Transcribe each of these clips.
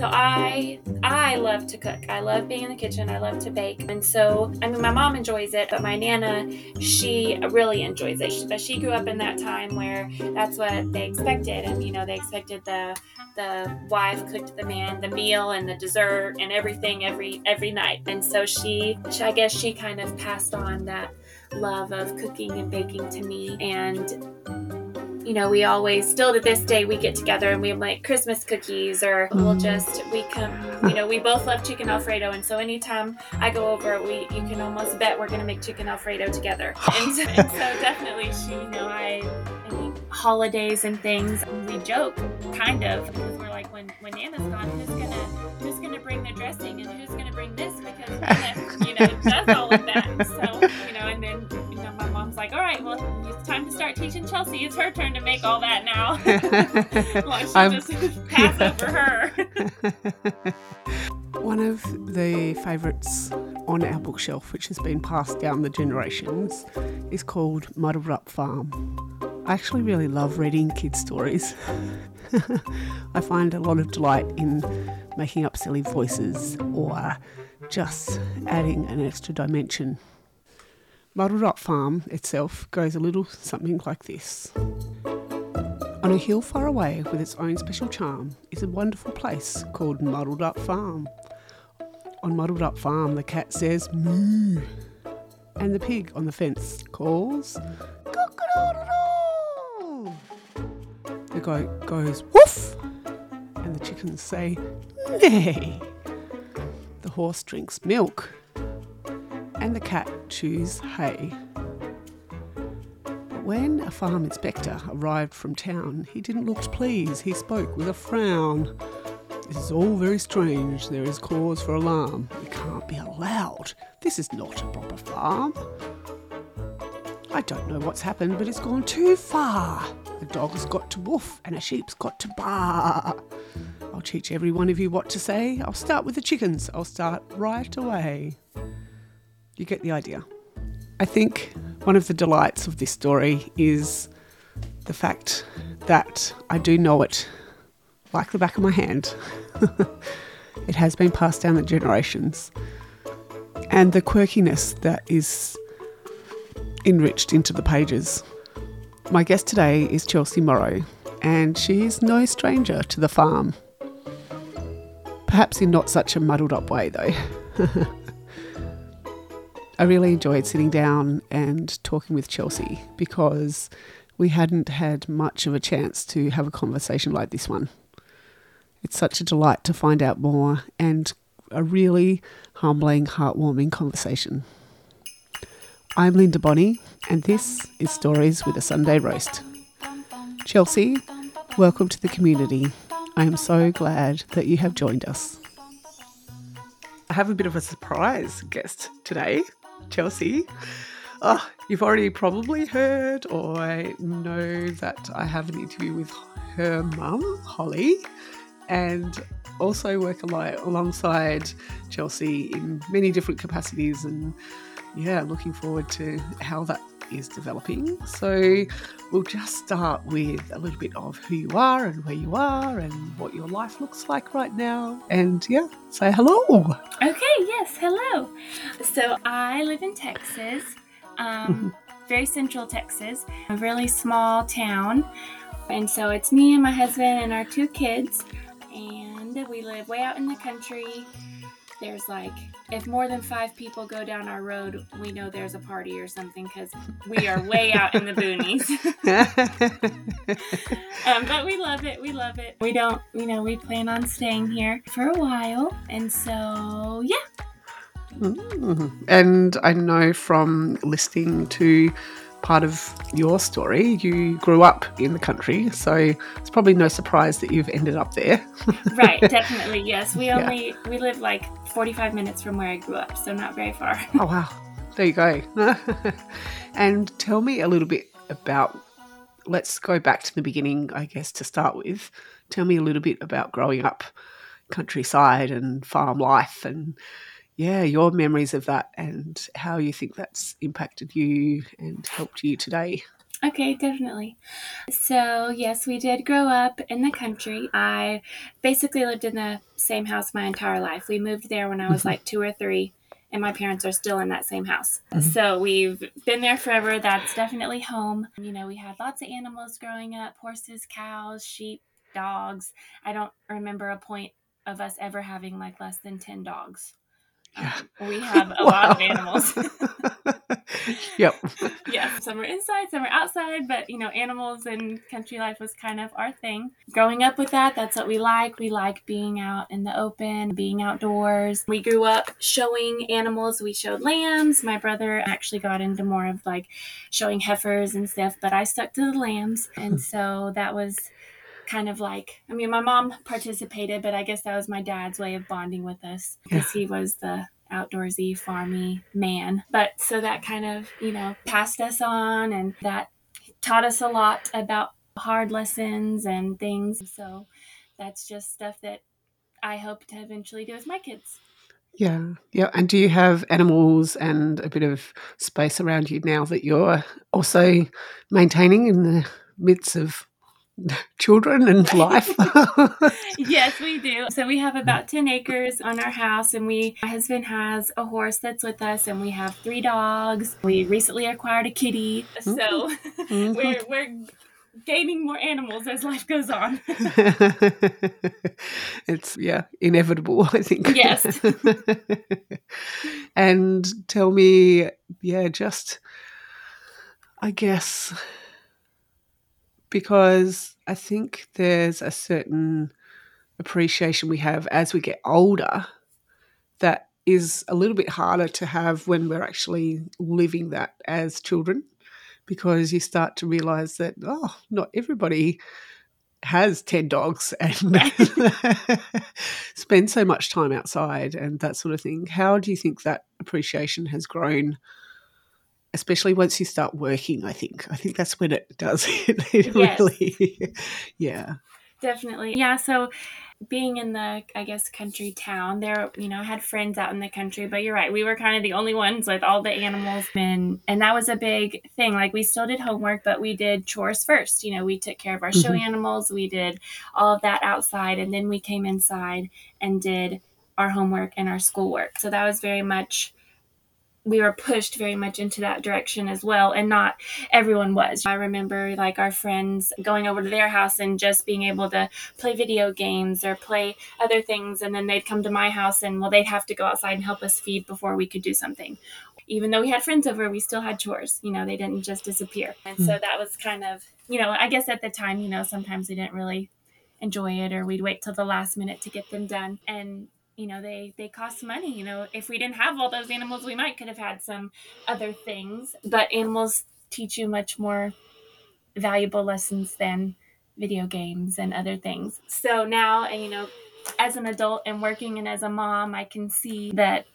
So I I love to cook. I love being in the kitchen. I love to bake. And so I mean my mom enjoys it, but my nana, she really enjoys it. But she grew up in that time where that's what they expected and you know, they expected the the wife cooked the man the meal and the dessert and everything every every night. And so she, she I guess she kind of passed on that love of cooking and baking to me and you know, we always still to this day we get together and we make Christmas cookies or we'll just we come you know, we both love chicken alfredo and so anytime I go over we you can almost bet we're gonna make chicken alfredo together. And so, and so definitely she you know, I I mean holidays and things we joke kind of because we're like when when Nana's gone who's gonna who's gonna bring the dressing and who's gonna bring this because Nana, you know, does all of that. So, you know, and then you know my mom's like, All right, well time to start teaching Chelsea. It's her turn to make all that now. well, she I'm- just pass over her. One of the favourites on our bookshelf, which has been passed down the generations, is called Muddled Up Farm. I actually really love reading kids' stories. I find a lot of delight in making up silly voices or just adding an extra dimension. Muddled Up Farm itself goes a little something like this. On a hill far away with its own special charm is a wonderful place called Muddled Up Farm. On Muddled Up Farm, the cat says moo, and the pig on the fence calls cock-a-doodle-doo. The goat goes woof, and the chickens say neigh. The horse drinks milk, and the cat chews hay. But when a farm inspector arrived from town, he didn't look pleased. He spoke with a frown. This is all very strange. There is cause for alarm. It can't be allowed. This is not a proper farm. I don't know what's happened, but it's gone too far. A dog's got to woof and a sheep's got to bar. I'll teach every one of you what to say. I'll start with the chickens. I'll start right away. You get the idea. I think one of the delights of this story is the fact that I do know it like the back of my hand. it has been passed down the generations. And the quirkiness that is enriched into the pages. My guest today is Chelsea Morrow, and she is no stranger to the farm. Perhaps in not such a muddled up way, though. I really enjoyed sitting down and talking with Chelsea because we hadn't had much of a chance to have a conversation like this one. It's such a delight to find out more and a really humbling, heartwarming conversation. I'm Linda Bonney, and this is Stories with a Sunday Roast. Chelsea, welcome to the community. I am so glad that you have joined us. I have a bit of a surprise guest today, Chelsea. Oh, you've already probably heard or know that I have an interview with her mum, Holly, and also work alongside Chelsea in many different capacities. And yeah, looking forward to how that is developing. So we'll just start with a little bit of who you are and where you are and what your life looks like right now. And yeah, say hello. Okay, yes, hello. So I live in Texas, um, very central Texas, a really small town. And so it's me and my husband and our two kids. And we live way out in the country. There's like, if more than five people go down our road, we know there's a party or something because we are way out in the boonies. um, but we love it. We love it. We don't, you know, we plan on staying here for a while. And so, yeah. Mm. And I know from listening to part of your story, you grew up in the country, so it's probably no surprise that you've ended up there. right definitely yes we Yeah. only we live like 45 minutes from where i grew up so not very far Oh, wow. There you go. and tell me a little bit about, let's go back to the beginning, I guess, to start with. Tell me a little bit about growing up countryside and farm life and, yeah, your memories of that and how you think that's impacted you and helped you today. Okay, definitely. So, yes, we did grow up in the country. I basically lived in the same house my entire life. We moved there when I was like two or three, and my parents are still in that same house. Mhm. So, we've been there forever. That's definitely home. You know, we had lots of animals growing up horses, cows, sheep, dogs. I don't remember a point of us ever having like less than 10 dogs. Yeah. Um, we have a lot of animals. yep. yeah, some are inside, some are outside, but you know, animals and country life was kind of our thing. Growing up with that, that's what we like. We like being out in the open, being outdoors. We grew up showing animals. We showed lambs. My brother actually got into more of like showing heifers and stuff, but I stuck to the lambs. And so that was kind of like I mean my mom participated, but I guess that was my dad's way of bonding with us because he was the outdoorsy, farmy man. But so that kind of, you know, passed us on and that taught us a lot about hard lessons and things. So that's just stuff that I hope to eventually do with my kids. Yeah. Yeah. And do you have animals and a bit of space around you now that you're also maintaining in the midst of children and life? yes, we do. So we have about 10 acres on our house and we my husband has a horse that's with us and we have three dogs. We recently acquired a kitty. So Mhm. we're we're gaining more animals as life goes on. it's yeah inevitable i think Yes. and tell me yeah just i guess because i think there's a certain appreciation we have as we get older that is a little bit harder to have when we're actually living that as children because you start to realize that oh not everybody has 10 dogs and spend so much time outside and that sort of thing. How do you think that appreciation has grown especially once you start working i think i think that's when it does it, it Yes. really yeah Definitely. Yeah, so being in the I guess country town, there you know, had friends out in the country, but you're right. We were kind of the only ones with all the animals and and that was a big thing. Like we still did homework, but we did chores first. You know, we took care of our show Mhm. animals, we did all of that outside and then we came inside and did our homework and our schoolwork. So that was very much we were pushed very much into that direction as well and not everyone was. I remember like our friends going over to their house and just being able to play video games or play other things and then they'd come to my house and well they'd have to go outside and help us feed before we could do something. Even though we had friends over we still had chores you know they didn't just disappear. And so hmm. that was kind of you know i guess at the time you know sometimes we didn't really enjoy it or we'd wait till the last minute to get them done. And you know they they cost money you know if we didn't have all those animals we might could have had some other things. But animals teach you much more valuable lessons than video games and other things. So now and you know as an adult and working and as a mom i can see that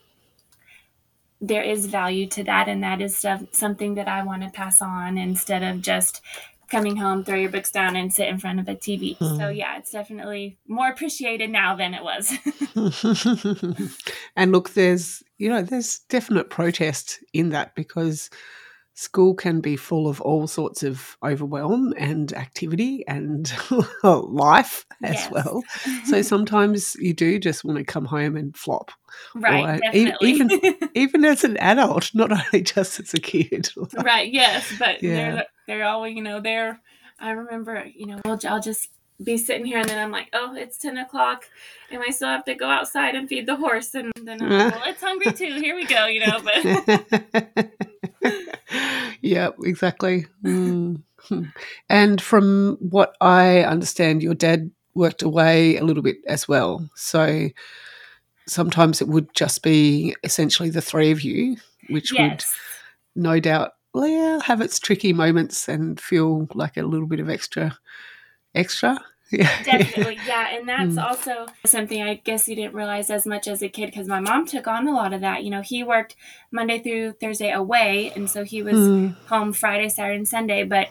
there is value to that. And that is something that i want to pass on instead of just coming home throw your books down and sit in front of a tv so Mm. yeah it's definitely more appreciated now than it was and look, there's you know there's definite protest in that because school can be full of all sorts of overwhelm and activity and life as Yes. well. So sometimes you do just want to come home and flop, right or e- definitely even as an adult, not only just as a kid. right yes but Yeah. they're they're all you know they're i remember you know I'll, I'll just be sitting here and then i'm like oh it's 10 o'clock and i still have to go outside and feed the horse and then i'm like, well it's hungry too here we go you know but yeah, exactly. Mm. And from what I understand, your dad worked away a little bit as well. So sometimes it would just be essentially the three of you, which would no doubt well, yeah, have its tricky moments and feel like a little bit of extra, extra. Yeah. definitely yeah and that's Mm. also something i guess you didn't realize as much as a kid because my mom took on a lot of that you know he worked monday through thursday away and so he was Mm. home friday saturday and sunday but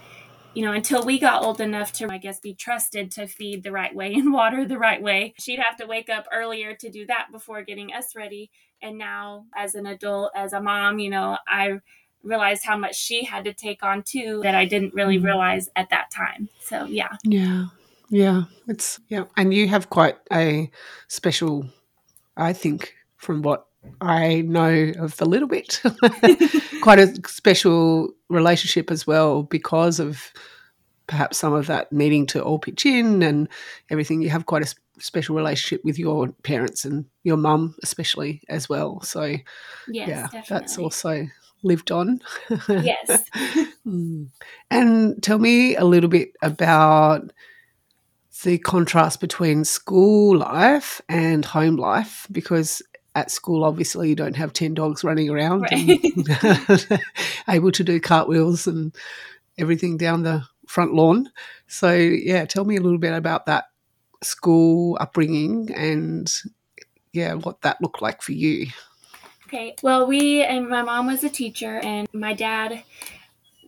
you know until we got old enough to i guess be trusted to feed the right way and water the right way she'd have to wake up earlier to do that before getting us ready and now as an adult as a mom you know i realized how much she had to take on too that I didn't really Mm. realize at that time. So yeah. Yeah. Yeah. It's yeah. And you have quite a special I think from what I know of a little bit, quite a special relationship as well because of perhaps some of that needing to all pitch in and everything. You have quite a special relationship with your parents and your mum, especially as well. So, Yes, yeah, definitely. that's also lived on. Yes. Mm. And tell me a little bit about the contrast between school life and home life because at school obviously you don't have 10 dogs running around Right. and able to do cartwheels and everything down the front lawn so yeah tell me a little bit about that school upbringing and yeah what that looked like for you Okay. Well, we and my mom was a teacher, and my dad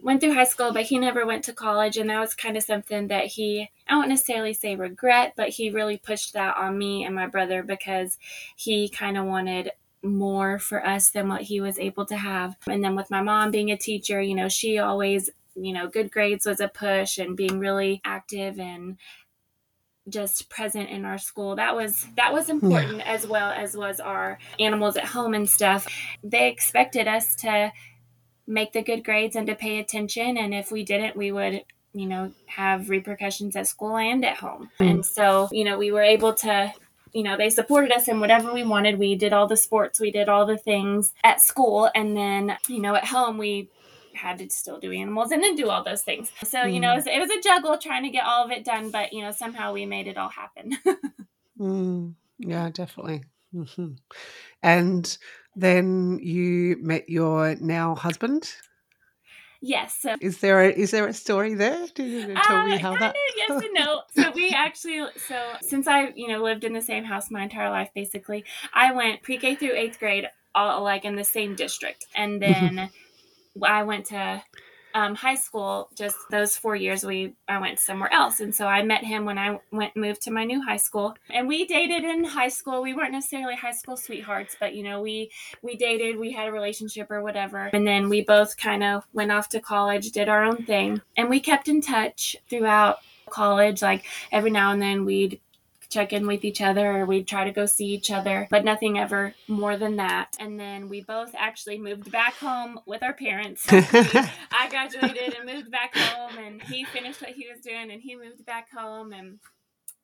went through high school, but he never went to college, and that was kind of something that he I don't necessarily say regret, but he really pushed that on me and my brother because he kind of wanted more for us than what he was able to have. And then with my mom being a teacher, you know, she always you know, good grades was a push and being really active and just present in our school that was that was important as well as was our animals at home and stuff they expected us to make the good grades and to pay attention and if we didn't we would you know have repercussions at school and at home. Mm. and so you know we were able to you know they supported us in whatever we wanted. We did all the sports we did all the things at school and then you know at home we had to still do animals and then do all those things. So you know it was, it was a juggle trying to get all of it done but you know somehow we made it all happen. Mm, yeah, definitely. hmm And then you met your now husband. yes so Is there a, is there a story there? Do you tell me Uh, how that? yes and no. So we actually, so since I, you know, lived in the same house my entire life, basically, I went pre-K through eighth grade, all like in the same district, and then I went to um, high school. Just those four years, we I went somewhere else, and so I met him when I went moved to my new high school, and we dated in high school. We weren't necessarily high school sweethearts, but you know, we we dated, we had a relationship or whatever. And then we both kind of went off to college, did our own thing, and we kept in touch throughout college. Like every now and then we'd check in with each other or we'd try to go see each other, but nothing ever more than that. And then we both actually moved back home with our parents. I graduated and moved back home, and he finished what he was doing, and he moved back home, and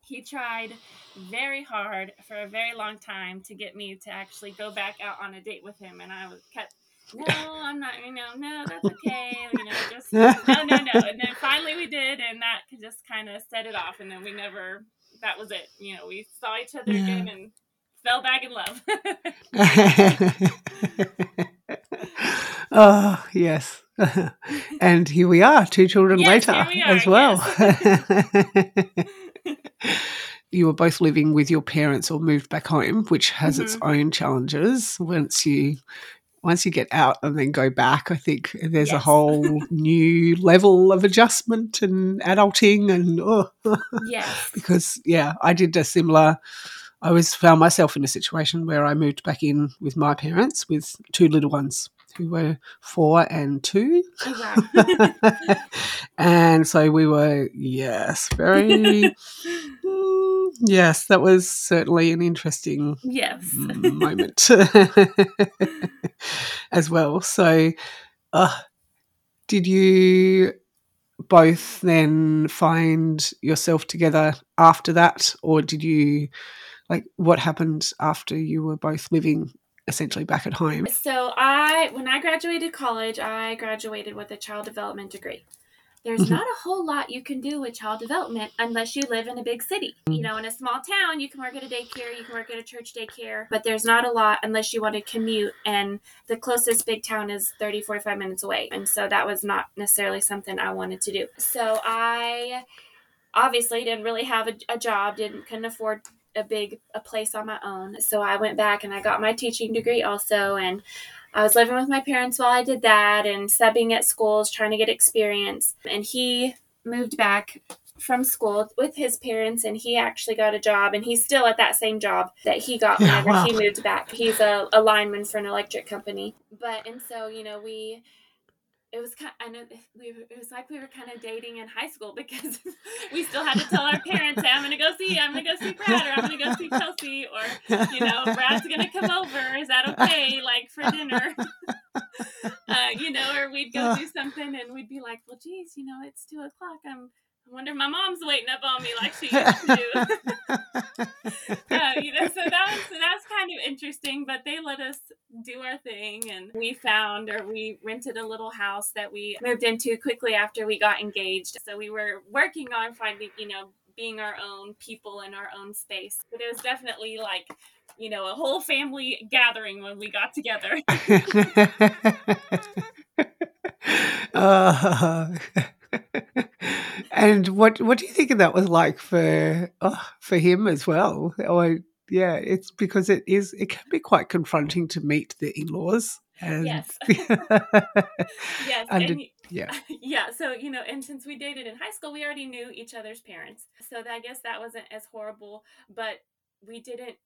he tried very hard for a very long time to get me to actually go back out on a date with him, and I was kept. No, I'm not. You know, no, that's okay. You know, just no, no, no. And then finally we did, and that just kind of set it off. And then we never. That was it. You know, we saw each other Yeah. again and fell back in love. oh yes, and here we are, two children Yes, later we are, as well. you were both living with your parents or moved back home, which has its Mm-hmm. own challenges. Once you once you get out and then go back, I think there's a whole new level of adjustment and adulting and oh, yes. because yeah, I did a similar. I was found myself in a situation where I moved back in with my parents with two little ones who were four and two, Oh, wow. and so we were yes, very mm, yes, that was certainly an interesting yes. moment as well. So, uh, did you both then find yourself together after that, or did you like what happened after you were both living essentially back at home? So I, when I graduated college, I graduated with a child development degree. There's Mhm. not a whole lot you can do with child development unless you live in a big city. You know, in a small town, you can work at a daycare, you can work at a church daycare, but there's not a lot unless you want to commute. And the closest big town is 30, 45 minutes away. And so that was not necessarily something I wanted to do. So I obviously didn't really have a, a job, didn't couldn't afford a big a place on my own. So I went back and I got my teaching degree also and I was living with my parents while I did that and subbing at schools trying to get experience. And he moved back from school with his parents and he actually got a job and he's still at that same job that he got Yeah, whenever he moved back. He's a, a lineman for an electric company. But and so, you know, we it was kind. of, I know we were, it was like we were kind of dating in high school because we still had to tell our parents, "Hey, I'm going to go see. I'm going to go see Brad, or I'm going to go see Chelsea, or you know, Brad's going to come over. Is that okay? Like for dinner." uh, you know, or we'd go do something and we'd be like, "Well, geez, you know, it's two o'clock. I'm I wonder if my mom's waiting up on me like she used to do. uh, you know, so that was that's kind of interesting. But they let us do our thing, and we found or we rented a little house that we moved into quickly after we got engaged. So we were working on finding, you know, being our own people in our own space. But it was definitely like, you know, a whole family gathering when we got together. uh, and what what do you think that was like for oh, for him as well? Oh, or yeah, it's because it is it can be quite confronting to meet the in laws. And yes. yes. and, and yeah. Yeah. So, you know, and since we dated in high school, we already knew each other's parents. So I guess that wasn't as horrible, but we didn't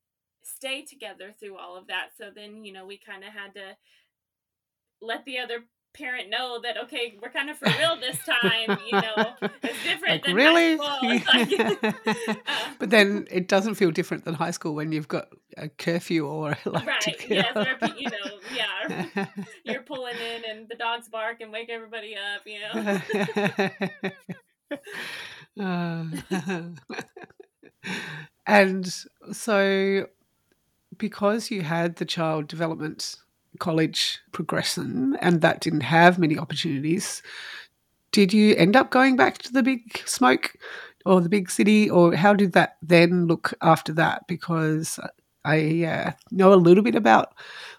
stay together through all of that. So then, you know, we kind of had to let the other parent know that okay, we're kind of for real this time. You know, it's different like, than really. Like, uh, but then it doesn't feel different than high school when you've got a curfew or like right. Yes, or, you know, yeah, you're pulling in and the dogs bark and wake everybody up. You know. uh, and so because you had the child development college progression and that didn't have many opportunities, did you end up going back to the big smoke or the big city, or how did that then look after that? Because I uh, know a little bit about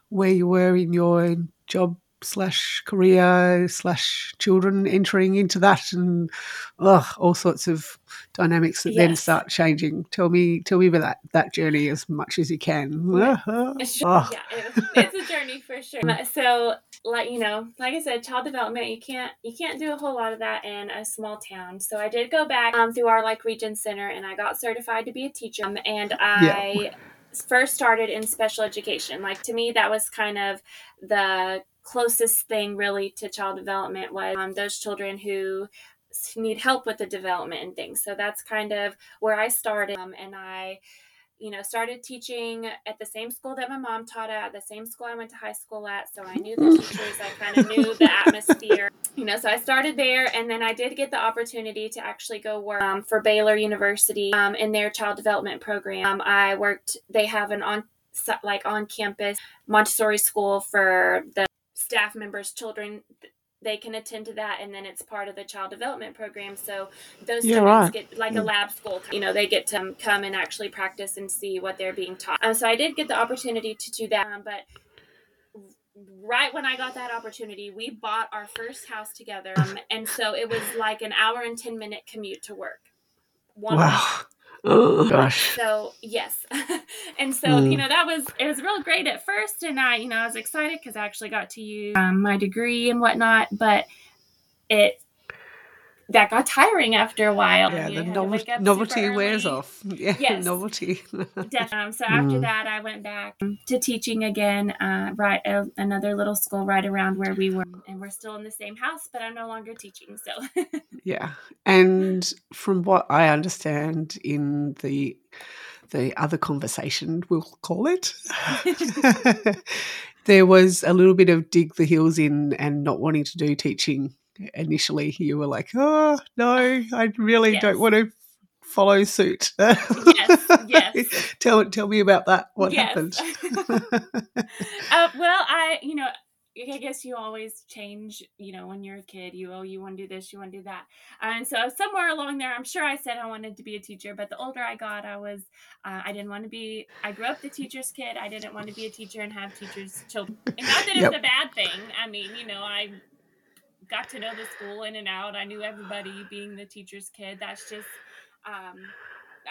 where you were in your job slash career slash children entering into that and ugh, all sorts of dynamics that yes. then start changing. Tell me, tell me about that that journey as much as you can. It's, oh. yeah, it's a journey for sure. So, like you know, like I said, child development you can't you can't do a whole lot of that in a small town. So I did go back um, through our like region center and I got certified to be a teacher. Um, and I. Yeah. First started in special education. Like to me, that was kind of the closest thing really to child development was um, those children who need help with the development and things. So that's kind of where I started. Um, and I, you know, started teaching at the same school that my mom taught at, the same school I went to high school at. So I knew the teachers, I kind of knew the atmosphere, you know. So I started there, and then I did get the opportunity to actually go work um, for Baylor University um, in their child development program. Um, I worked, they have an on like on campus Montessori school for the staff members' children they can attend to that and then it's part of the child development program. So those yeah, students right. get like a lab school you know they get to come and actually practice and see what they're being taught. Um, so i did get the opportunity to do that um, but right when i got that opportunity we bought our first house together um, and so it was like an hour and 10 minute commute to work. One wow. Oh gosh. So yes, and so mm. you know that was it was real great at first, and I you know I was excited because I actually got to use um, my degree and whatnot, but it that got tiring after a while. Yeah, the novelty, novelty wears off. Yeah, yes. novelty. Um, so after mm. that, I went back to teaching again, uh, right uh, another little school right around where we were, and we're still in the same house, but I'm no longer teaching. So. yeah, and from what I understand in the the other conversation, we'll call it. there was a little bit of dig the heels in and not wanting to do teaching initially you were like, oh, no, I really yes. don't want to follow suit. yes, yes. tell tell me about that. What yes. happened? uh, well, I you know I guess you always change. You know, when you're a kid, you oh you want to do this, you want to do that, and so somewhere along there, I'm sure I said I wanted to be a teacher. But the older I got, I was uh, I didn't want to be. I grew up the teacher's kid. I didn't want to be a teacher and have teachers' children. And not that it's yep. a bad thing. I mean, you know, I got to know the school in and out. I knew everybody being the teacher's kid. That's just, um,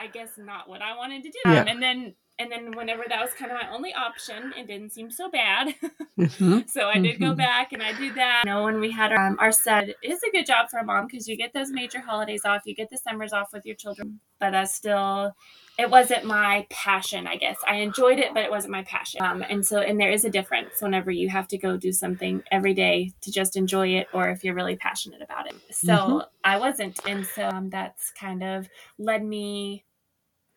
I guess, not what I wanted to do. Yeah. Um, and then, and then whenever that was kind of my only option, it didn't seem so bad. mm-hmm. So I did mm-hmm. go back and I did that. You know, when we had our, um, our set, it's a good job for a mom because you get those major holidays off, you get the summers off with your children, but that's still it wasn't my passion, I guess. I enjoyed it, but it wasn't my passion. Um, and so, and there is a difference whenever you have to go do something every day to just enjoy it, or if you're really passionate about it. So mm-hmm. I wasn't, and so um, that's kind of led me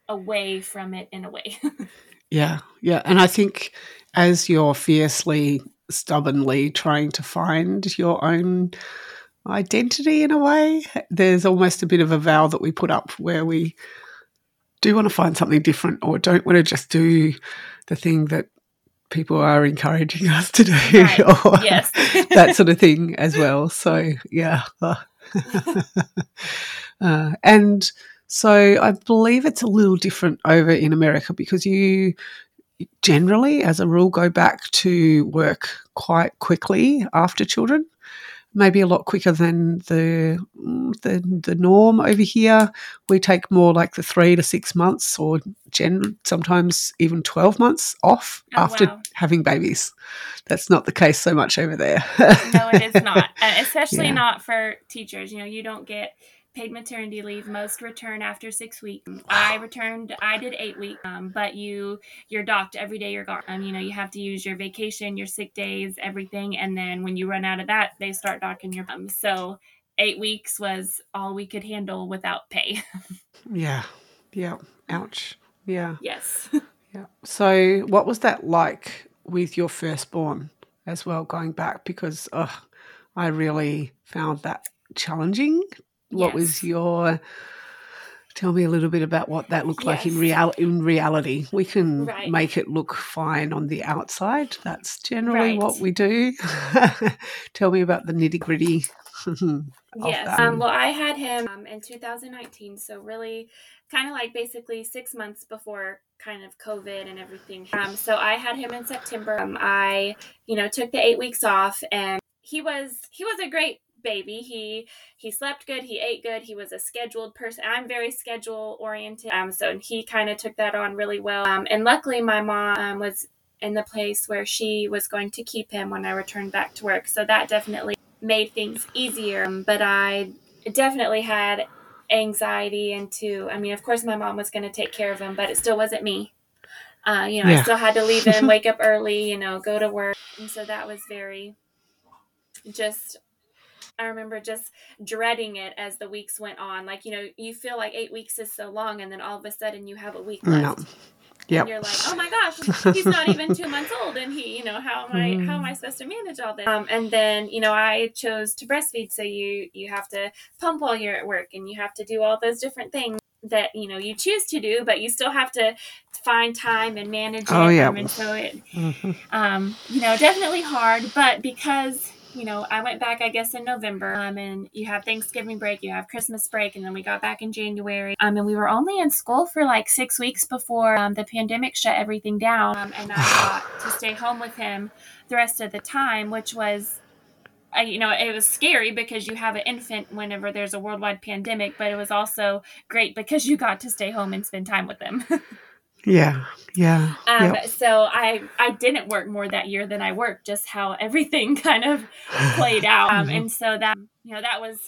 away from it in a way. yeah, yeah, and I think as you're fiercely, stubbornly trying to find your own identity in a way, there's almost a bit of a vow that we put up where we do you want to find something different or don't want to just do the thing that people are encouraging us to do right. or yes. that sort of thing as well. So, yeah. uh, and so I believe it's a little different over in America because you generally, as a rule, go back to work quite quickly after children maybe a lot quicker than the, the the norm over here. We take more like the three to six months, or gen sometimes even twelve months off oh, after wow. having babies. That's not the case so much over there. no, it is not, uh, especially yeah. not for teachers. You know, you don't get paid maternity leave. Most return after six weeks. I returned. I did eight weeks, um, but you you're docked every day you're gone. Um, you know you have to use your vacation, your sick days, everything, and then when you run out of that, they start docking your. Um, so eight weeks was all we could handle without pay. yeah. Yeah. Ouch. Yeah. Yes. yeah. So what was that like with your firstborn as well? Going back because uh, I really found that challenging what yes. was your tell me a little bit about what that looked yes. like in real in reality we can right. make it look fine on the outside that's generally right. what we do tell me about the nitty gritty yes um, well i had him um, in 2019 so really kind of like basically six months before kind of covid and everything um, so i had him in september um, i you know took the eight weeks off and he was he was a great baby. He he slept good, he ate good, he was a scheduled person. I'm very schedule oriented. Um so he kind of took that on really well. Um and luckily my mom um, was in the place where she was going to keep him when I returned back to work. So that definitely made things easier. Um, but I definitely had anxiety into I mean of course my mom was going to take care of him, but it still wasn't me. Uh, you know, yeah. I still had to leave him, wake up early, you know, go to work. And so that was very just I remember just dreading it as the weeks went on. Like, you know, you feel like eight weeks is so long, and then all of a sudden you have a week left. No. Yep. And you're like, oh my gosh, he's not even two months old, and he, you know, how am I, mm. how am I supposed to manage all this? Um, and then, you know, I chose to breastfeed, so you you have to pump while you're at work, and you have to do all those different things that you know you choose to do, but you still have to find time and manage oh, it. Yeah. Um, and so it, mm-hmm. um, you know, definitely hard, but because you know, I went back, I guess, in November. Um, and you have Thanksgiving break, you have Christmas break, and then we got back in January. Um, and we were only in school for like six weeks before um, the pandemic shut everything down. Um, and I got to stay home with him the rest of the time, which was I, you know, it was scary because you have an infant whenever there's a worldwide pandemic, but it was also great because you got to stay home and spend time with them. Yeah, yeah. Um, yep. So I I didn't work more that year than I worked. Just how everything kind of played out, um, mm-hmm. and so that you know that was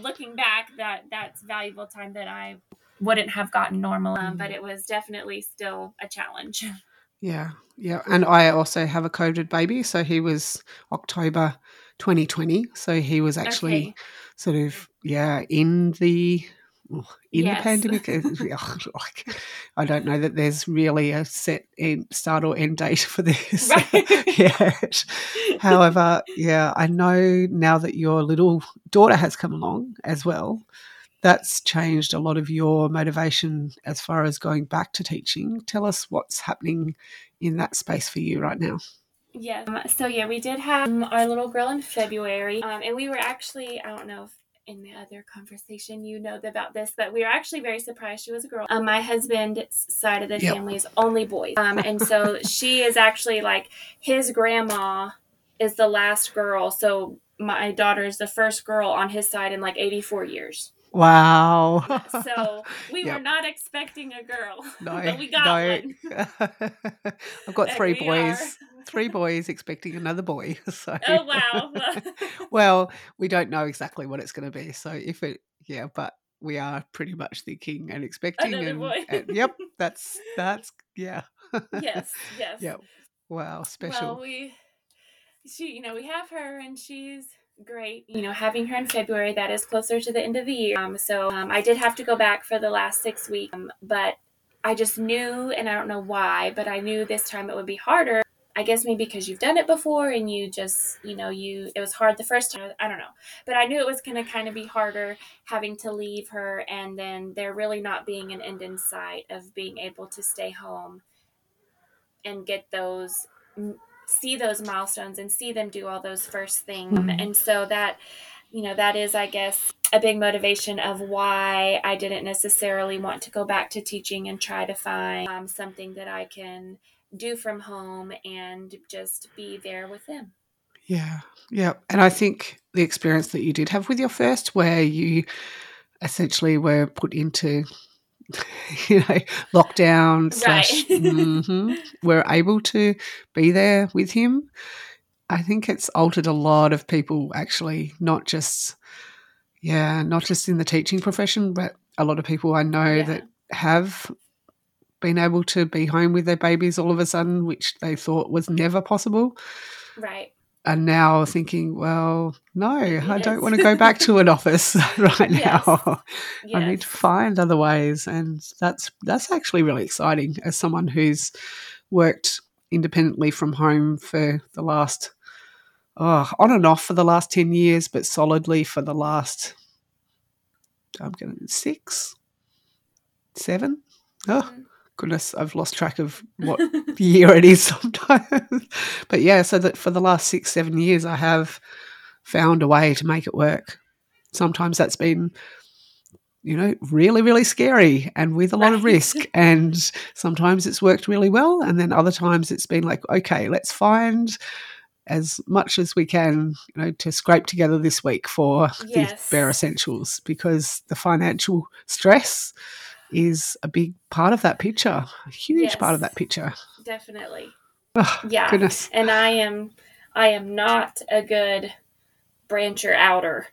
looking back that that's valuable time that I wouldn't have gotten normal, um, but it was definitely still a challenge. Yeah, yeah, and I also have a COVID baby, so he was October 2020, so he was actually okay. sort of yeah in the in yes. the pandemic. like, I don't know that there's really a set end, start or end date for this right. yet. However, yeah, I know now that your little daughter has come along as well. That's changed a lot of your motivation as far as going back to teaching. Tell us what's happening in that space for you right now. Yeah. Um, so yeah, we did have our little girl in February, um, and we were actually I don't know if in the other conversation, you know about this, but we were actually very surprised she was a girl. Um, my husband's side of the yep. family is only boys. Um, and so she is actually like his grandma is the last girl. So my daughter is the first girl on his side in like 84 years. Wow. so we yep. were not expecting a girl. No, but we got no. one. I've got three boys. Three boys expecting another boy. So Oh wow. well, we don't know exactly what it's going to be. So if it yeah, but we are pretty much thinking and expecting. Another and, boy. and- yep, that's that's yeah. yes, yes. Yep. Wow, special. Well, we, she, you know, we have her, and she's great. You know, having her in February, that is closer to the end of the year. Um, so um, I did have to go back for the last six weeks, um, but I just knew, and I don't know why, but I knew this time it would be harder. I guess maybe because you've done it before and you just, you know, you it was hard the first time. I don't know, but I knew it was going to kind of be harder having to leave her, and then there really not being an end in sight of being able to stay home and get those see those milestones and see them do all those first things Mhm. and so that you know that is i guess a big motivation of why i didn't necessarily want to go back to teaching and try to find um, something that i can do from home and just be there with them Yeah, yeah. And I think the experience that you did have with your first, where you essentially were put into, you know, lockdown slash, Right. hmm were able to be there with him. I think it's altered a lot of people, actually, not just, yeah, not just in the teaching profession, but a lot of people I know Yeah. that have been able to be home with their babies all of a sudden, which they thought was never possible right are now thinking, well, no, I don't want to go back to an office right Yes. now. I need to find other ways, and that's that's actually really exciting as someone who's worked independently from home for the last oh, on and off for the last ten years, but solidly for the last I'm going to six, seven. Oh Mhm. Goodness, I've lost track of what year it is sometimes. but yeah, so that for the last six, seven years, I have found a way to make it work. Sometimes that's been, you know, really, really scary and with a lot of risk. And sometimes it's worked really well. And then other times it's been like, okay, let's find as much as we can, you know, to scrape together this week for the bare essentials because the financial stress is a big part of that picture, a huge part of that picture. definitely Oh, yeah Goodness. and I am I am not a good brancher outer.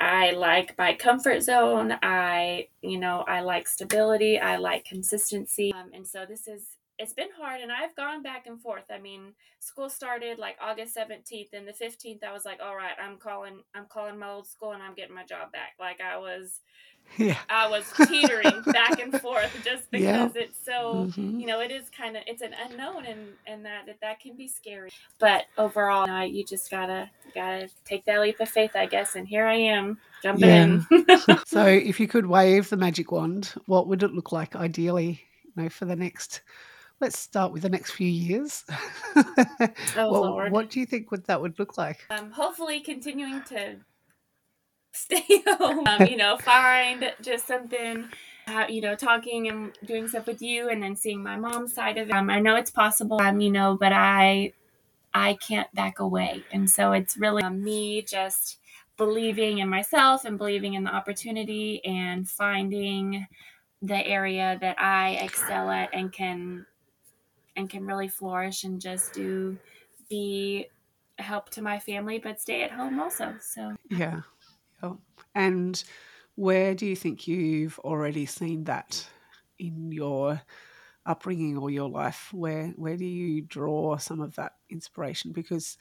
I like my comfort zone. I, you know, I like stability. I like consistency. Um, and so this is it's been hard and I've gone back and forth. I mean, school started like August 17th and the 15th I was like, "All right, I'm calling I'm calling my old school and I'm getting my job back." Like I was Yeah. I was teetering back and forth just Yeah. because it's so Mhm. you know it is kind of it's an unknown and and that that, that can be scary but overall you, know, you just gotta gotta take that leap of faith i guess and here i am jumping in So, if you could wave the magic wand, what would it look like ideally, you know, for the next? Let's start with the next few years. Oh, what, Lord. what do you think would that would look like? um hopefully continuing to stay home um, you know find just something uh, you know talking and doing stuff with you and then seeing my mom's side of it um, i know it's possible um you know but i i can't back away and so it's really um, me just believing in myself and believing in the opportunity and finding the area that i excel at and can and can really flourish and just do be help to my family but stay at home also so Yeah. yeah. And where do you think you've already seen that in your upbringing or your life? Where where do you draw some of that inspiration? Because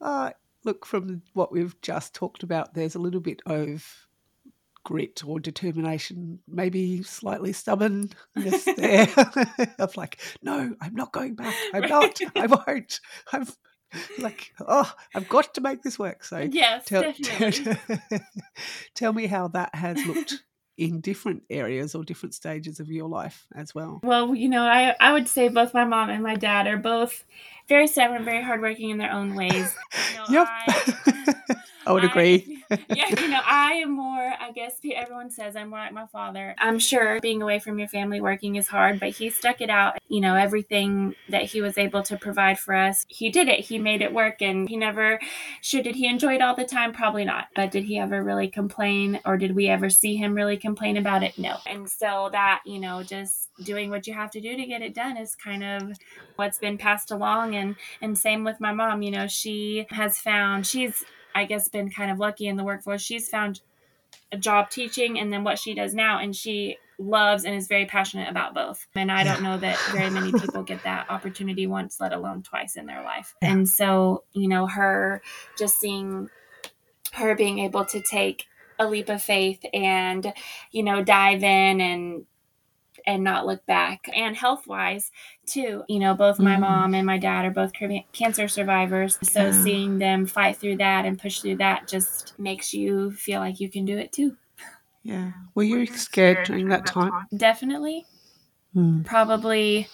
uh, look, from what we've just talked about, there's a little bit of grit or determination, maybe slightly stubbornness there of like, no, I'm not going back. I'm Right. not. I won't. I'm like, oh, I've got to make this work. So yes tell, definitely tell me how that has looked in different areas or different stages of your life as well. Well, you know, I I would say both my mom and my dad are both very stubborn, very hardworking in their own ways. You know, Yep. I, I would agree. yeah, you know, I am more. I guess everyone says I'm more like my father. I'm sure being away from your family working is hard, but he stuck it out. You know, everything that he was able to provide for us, he did it. He made it work, and he never. Sure, did he enjoy it all the time? Probably not. But did he ever really complain, or did we ever see him really complain about it? No. And so that you know, just doing what you have to do to get it done is kind of what's been passed along and and same with my mom you know she has found she's i guess been kind of lucky in the workforce she's found a job teaching and then what she does now and she loves and is very passionate about both. And I don't know that very many people get that opportunity once, let alone twice in their life. And so, you know, her just seeing her being able to take a leap of faith and, you know, dive in and and not look back. And health wise, too, you know, both my mm. mom and my dad are both cancer survivors. So yeah. seeing them fight through that and push through that just makes you feel like you can do it too. Yeah. Were you scared during that time? Definitely. Hmm. Probably.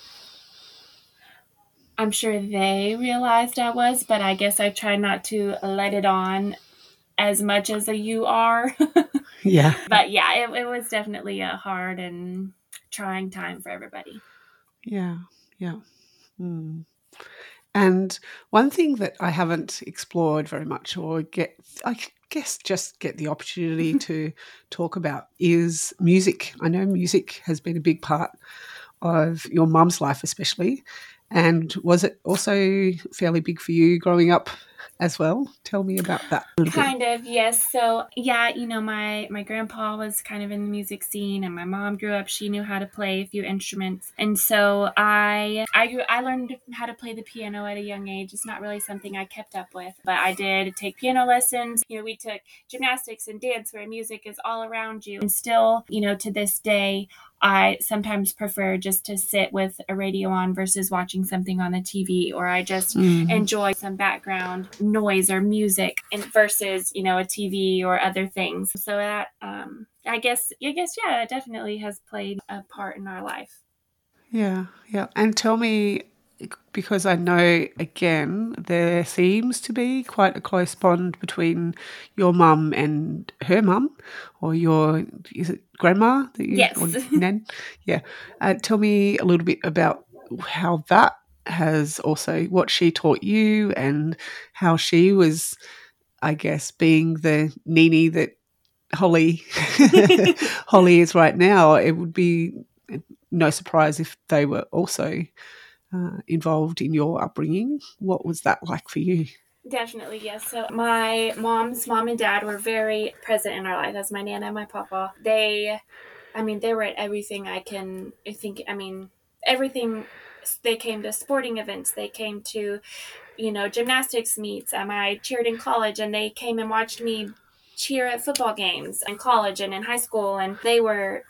I'm sure they realized I was, but I guess I try not to let it on as much as a you are. yeah. But yeah, it, it was definitely a hard and trying time for everybody. Yeah. Yeah. Hmm. And one thing that I haven't explored very much or get, I guess, just get the opportunity to talk about is music. I know music has been a big part of your mum's life, especially. And was it also fairly big for you growing up as well. Tell me about that. Kind bit. of, yes. So yeah, you know, my my grandpa was kind of in the music scene, and my mom grew up. She knew how to play a few instruments, and so I I grew I learned how to play the piano at a young age. It's not really something I kept up with, but I did take piano lessons. You know, we took gymnastics and dance, where music is all around you, and still, you know, to this day, I sometimes prefer just to sit with a radio on versus watching something on the TV, or I just mm-hmm. enjoy some background noise or music and versus, you know, a TV or other things. So that, um, I guess, I guess, yeah, it definitely has played a part in our life. Yeah, yeah. And tell me because I know again there seems to be quite a close bond between your mum and her mum, or your is it grandma that you yes, or nan? Yeah. Uh, tell me a little bit about how that has also what she taught you and how she was, I guess, being the Nini that Holly Holly is right now. It would be no surprise if they were also uh, involved in your upbringing. What was that like for you? Definitely, yes. So my mom's mom and dad were very present in our life. That's my nana and my papa. They, I mean, they were at everything I can I think. I mean, everything. They came to sporting events. They came to, you know, gymnastics meets. Um, I cheered in college, and they came and watched me cheer at football games in college and in high school. And they were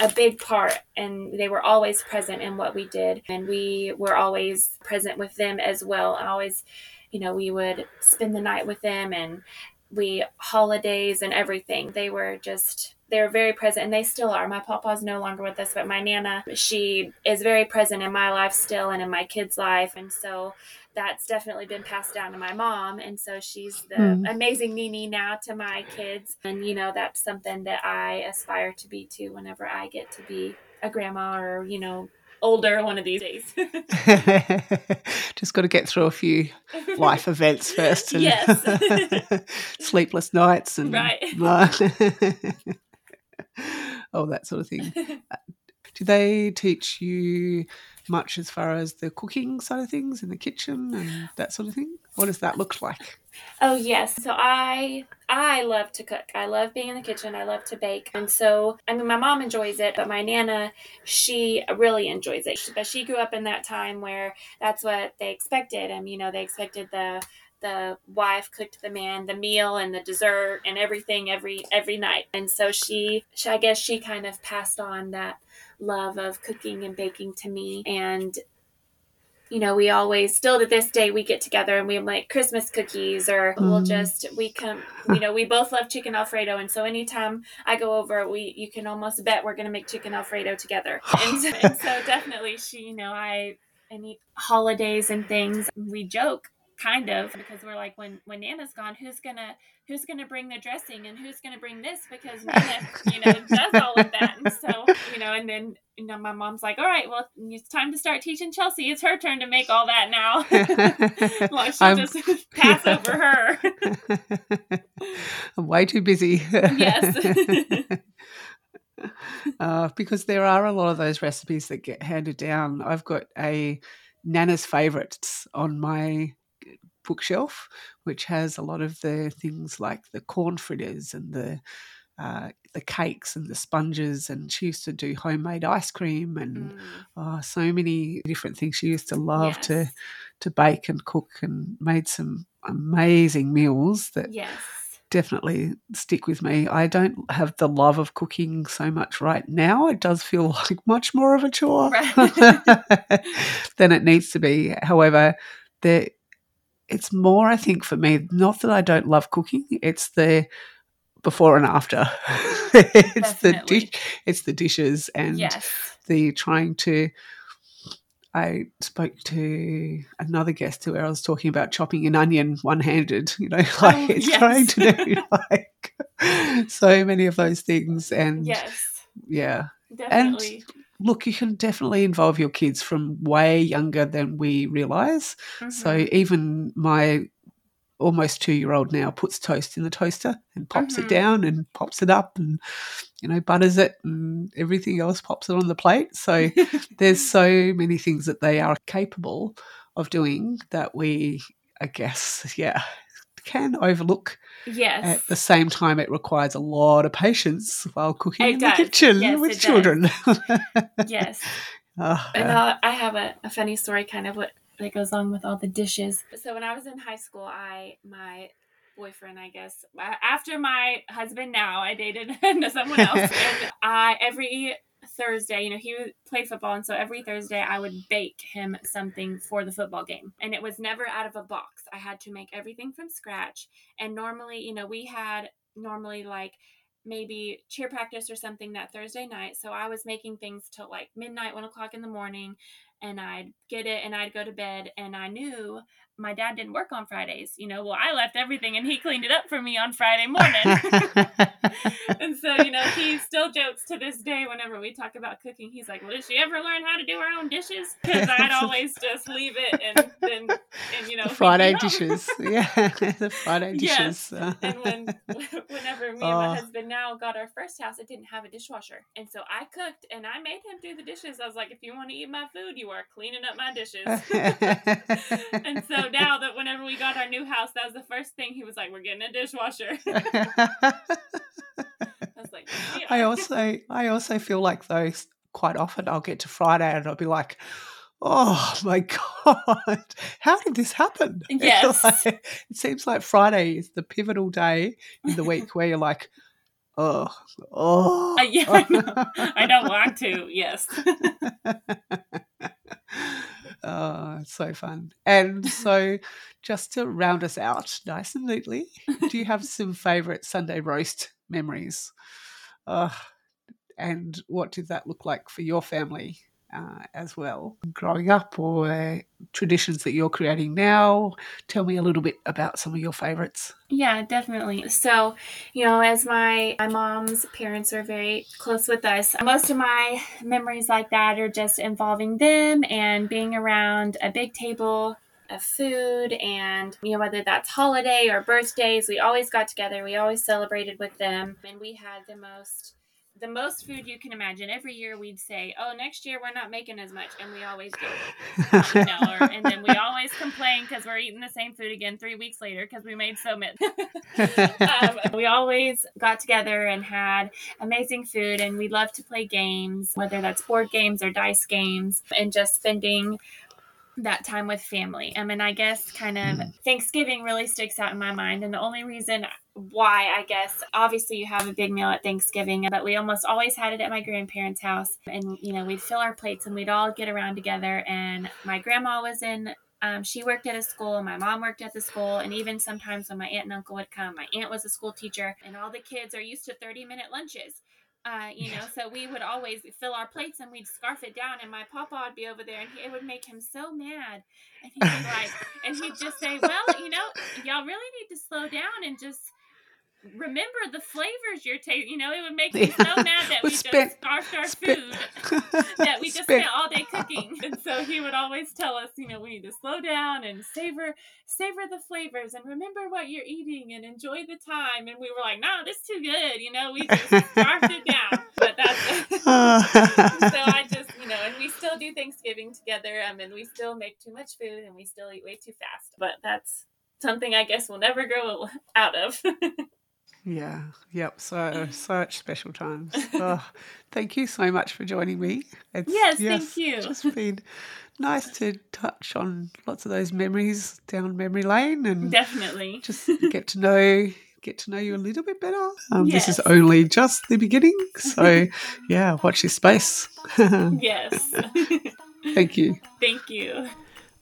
a big part and they were always present in what we did and we were always present with them as well. And always you know we would spend the night with them and we holidays and everything. They were just they were very present and they still are. My papa's no longer with us but my nana she is very present in my life still and in my kids life and so that's definitely been passed down to my mom and so she's the mm. amazing Nini now to my kids and you know that's something that I aspire to be too whenever I get to be a grandma or you know older one of these days. Just got to get through a few life events first. And yes. sleepless nights and right. all that sort of thing. Do they teach you much as far as the cooking side of things in the kitchen and that sort of thing? What does that look like? Oh yes, so I I love to cook. I love being in the kitchen. I love to bake, and so I mean, my mom enjoys it, but my nana she really enjoys it. But she grew up in that time where that's what they expected, and you know they expected the the wife cooked the man the meal and the dessert and everything every every night. And so she, she i guess she kind of passed on that love of cooking and baking to me. And you know we always still to this day we get together and we make christmas cookies or mm. we'll just we come you know we both love chicken alfredo. And so anytime i go over we you can almost bet we're going to make chicken alfredo together. And so, and so definitely she you know i any holidays and things. We joke kind of because we're like when when nana's gone who's gonna who's gonna bring the dressing and who's gonna bring this? Because nana you know does all of that. And so you know and then you know my mom's like all right well it's time to start teaching chelsea. It's her turn to make all that now. Well she'll just pass yeah. over her. I'm way too busy. Yes. Uh, because there are a lot of those recipes that get handed down. I've got a Nana's favorites on my bookshelf, which has a lot of the things like the corn fritters and the uh, the cakes and the sponges, and she used to do homemade ice cream and Mm. oh, so many different things. She used to love to to bake and cook, and made some amazing meals that Yes. definitely stick with me. I don't have the love of cooking so much right now. It does feel like much more of a chore Right. than it needs to be. However, there it's more I think for me not that I don't love cooking, it's the before and after. it's the dish it's the dishes and yes. the trying to I spoke to another guest where I was talking about chopping an onion one handed, you know, like Oh, it's yes. trying to do like so many of those things. And Yes. yeah, Definitely. Look, you can definitely involve your kids from way younger than we realize. So Mhm. even my almost two year old now puts toast in the toaster and pops Mhm. it down and pops it up and you know butters it and everything else pops it on the plate. So there's so many things that they are capable of doing that we, I guess, yeah, can overlook. yes. At the same time, it requires a lot of patience while cooking It in does. the kitchen Yes, with children. yes. Ah, And uh, I have a, a funny story kind of what that goes along with all the dishes. So when I was in high school, I my boyfriend, I guess, after my husband now, I dated someone else, and I every Thursday, you know, he would play football, and so every Thursday I would bake him something for the football game, and it was never out of a box. I had to make everything from scratch, and normally, you know, we had normally like maybe cheer practice or something that Thursday night. So I was making things till like midnight, one o'clock in the morning, and I'd get it and I'd go to bed. And I knew my dad didn't work on Fridays. You know, well, I left everything and he cleaned it up for me on Friday morning. and so, you know, he still jokes to this day whenever we talk about cooking. He's like, Well, did she ever learn how to do her own dishes? Because I'd always just leave it and then, and, you know, the he'd be Friday dishes. Yeah, the Friday dishes. Yes. And when, whenever me and Oh. my husband now got our first house, it didn't have a dishwasher, and so I cooked and I made him do the dishes. I was like, "If you want to eat my food, you are cleaning up my dishes." and so now that whenever we got our new house, that was the first thing he was like, "We're getting a dishwasher." I was like, "Yeah." I also I also feel like those quite often I'll get to Friday and I'll be like, oh my god, how did this happen? Yes. like- it seems like Friday is the pivotal day in the week where you're like, oh, oh, Uh, yeah, I know. I don't want to. Yes. Oh, so fun. And so, just to round us out nice and neatly, do you have some favourite Sunday roast memories? Uh, and what did that look like for your family uh, as well? Growing up or uh, traditions that you're creating now? Tell me a little bit about some of your favourites. Yeah, definitely. So, you know, as my my mom's parents were very close with us, most of my memories like that are just involving them and being around a big table of food and you know whether that's holiday or birthdays we always got together we always celebrated with them and we had the most the most food you can imagine every year we'd say oh next year we're not making as much and we always do and then we always complain because we're eating the same food again three weeks later because we made so much. um, we always got together and had amazing food, and we love to play games, whether that's board games or dice games, and just spending that time with family. I mean, I guess kind of Mm. Thanksgiving really sticks out in my mind, and the only reason why I guess obviously you have a big meal at Thanksgiving, but we almost always had it at my grandparents' house, and you know we'd fill our plates and we'd all get around together. And my grandma was in. Um, she worked at a school, my mom worked at the school, and even sometimes when my aunt and uncle would come, my aunt was a school teacher, and all the kids are used to 30 minute lunches. Uh, you know, so we would always fill our plates and we'd scarf it down, and my papa would be over there, and he, it would make him so mad. And he'd be like, and he'd just say, "Well, you know, y'all really need to slow down and just remember the flavors you're tasting." You know, it would make me so mad that We we, spent- just scarfed our spent- food that we just Spent- spent all day cooking. And so he would always tell us, you know, we need to slow down and savor savor the flavors and remember what you're eating and enjoy the time. And we were like, no, this is too good. You know, we just scarfed it down. But that's so I just, you know, and we still do Thanksgiving together. Um, and we still make too much food and we still eat way too fast. But that's something I guess we'll never grow out of. Yeah, yep. So, such special times. Oh, thank you so much for joining me. It's, yes, thank you. It's just been nice to touch on lots of those memories down memory lane and definitely just get to know get to know you a little bit better. Um, yes. This is only just the beginning, so yeah, watch this space. yes. Thank you. Thank you.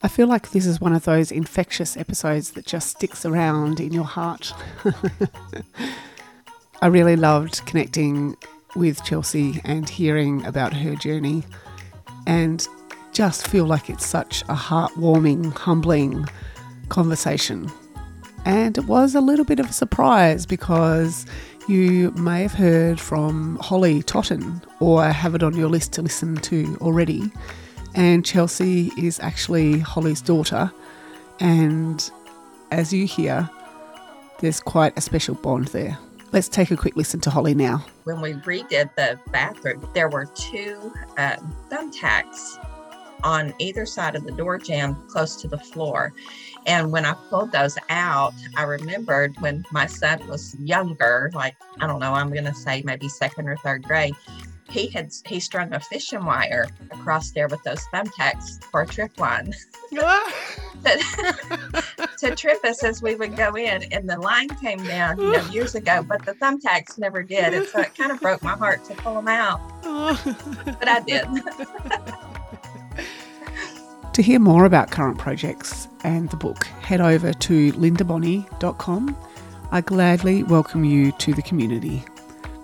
I feel like this is one of those infectious episodes that just sticks around in your heart. I really loved connecting with Chelsea and hearing about her journey, and just feel like it's such a heartwarming, humbling conversation. And it was a little bit of a surprise because you may have heard from Holly Totten or have it on your list to listen to already. And Chelsea is actually Holly's daughter. And as you hear, there's quite a special bond there. Let's take a quick listen to Holly now. When we redid the bathroom, there were two uh, thumbtacks on either side of the door jamb close to the floor. And when I pulled those out, I remembered when my son was younger, like, I don't know, I'm going to say maybe second or third grade, he had he strung a fishing wire across there with those thumbtacks for a trip line to trip us as we would go in. And the line came down, you know, years ago, but the thumbtacks never did. And so it kind of broke my heart to pull them out. but I did. To hear more about current projects and the book, head over to lindabonney.com. I gladly welcome you to the community.